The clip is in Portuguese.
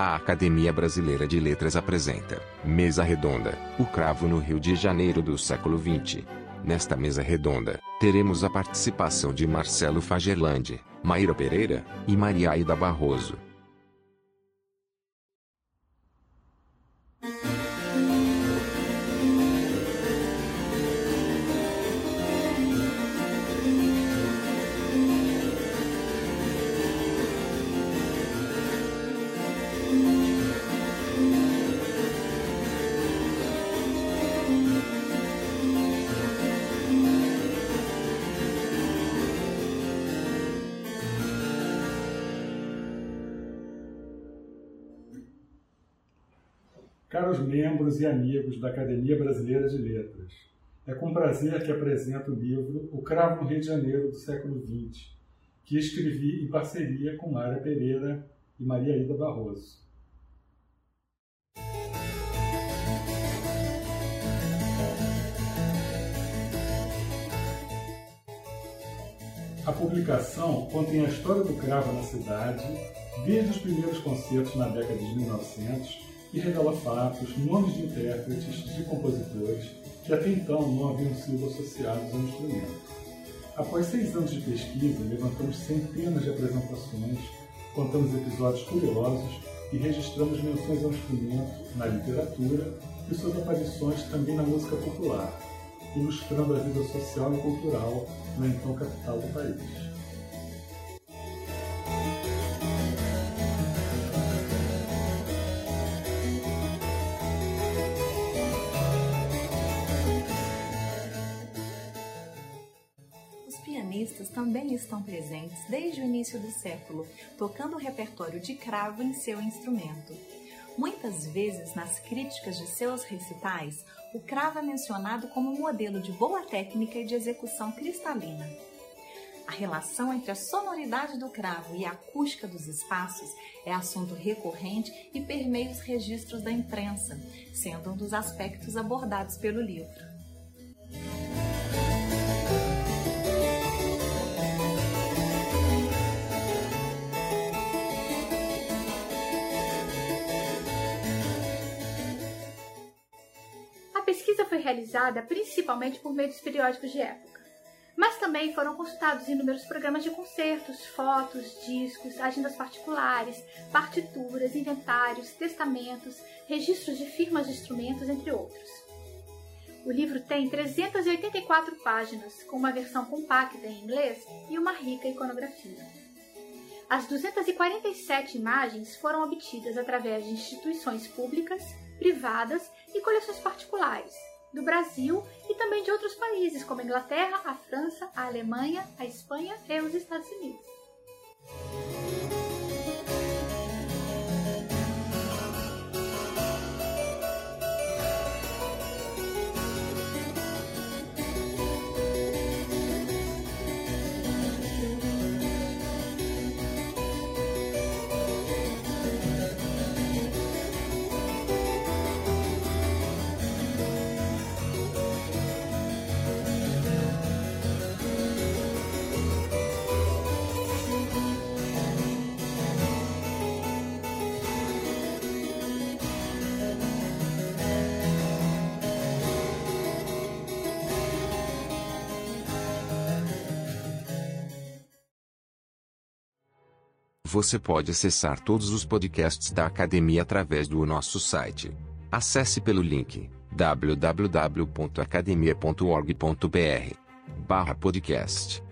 A Academia Brasileira de Letras apresenta Mesa Redonda, o cravo no Rio de Janeiro do século XX. Nesta mesa redonda, teremos a participação de Marcelo Fagerlandi, Maíra Pereira e Maria Aida Barroso. Caros membros e amigos da Academia Brasileira de Letras, é com prazer que apresento o livro O Cravo no Rio de Janeiro do século XX, que escrevi em parceria com Mária Pereira e Maria Ida Barroso. A publicação contém a história do cravo na cidade, desde os primeiros concertos na década de 1900 e revela fatos, nomes de intérpretes, de compositores que até então não haviam sido associados ao instrumento. Após seis anos de pesquisa, levantamos centenas de apresentações, contamos episódios curiosos e registramos menções ao instrumento na literatura e suas aparições também na música popular, ilustrando a vida social e cultural na então capital do país. Pianistas também estão presentes desde o início do século, tocando o repertório de cravo em seu instrumento. Muitas vezes, nas críticas de seus recitais, o cravo é mencionado como modelo de boa técnica e de execução cristalina. A relação entre a sonoridade do cravo e a acústica dos espaços é assunto recorrente e permeia os registros da imprensa, sendo um dos aspectos abordados pelo livro. Pesquisa foi realizada principalmente por meio dos periódicos de época, mas também foram consultados inúmeros programas de concertos, fotos, discos, agendas particulares, partituras, inventários, testamentos, registros de firmas de instrumentos, entre outros. O livro tem 384 páginas, com uma versão compacta em inglês e uma rica iconografia. As 247 imagens foram obtidas através de instituições públicas, privadas e coleções particulares do Brasil e também de outros países, como a Inglaterra, a França, a Alemanha, a Espanha e os Estados Unidos. Você pode acessar todos os podcasts da academia através do nosso site. Acesse pelo link www.academia.org.br/podcast.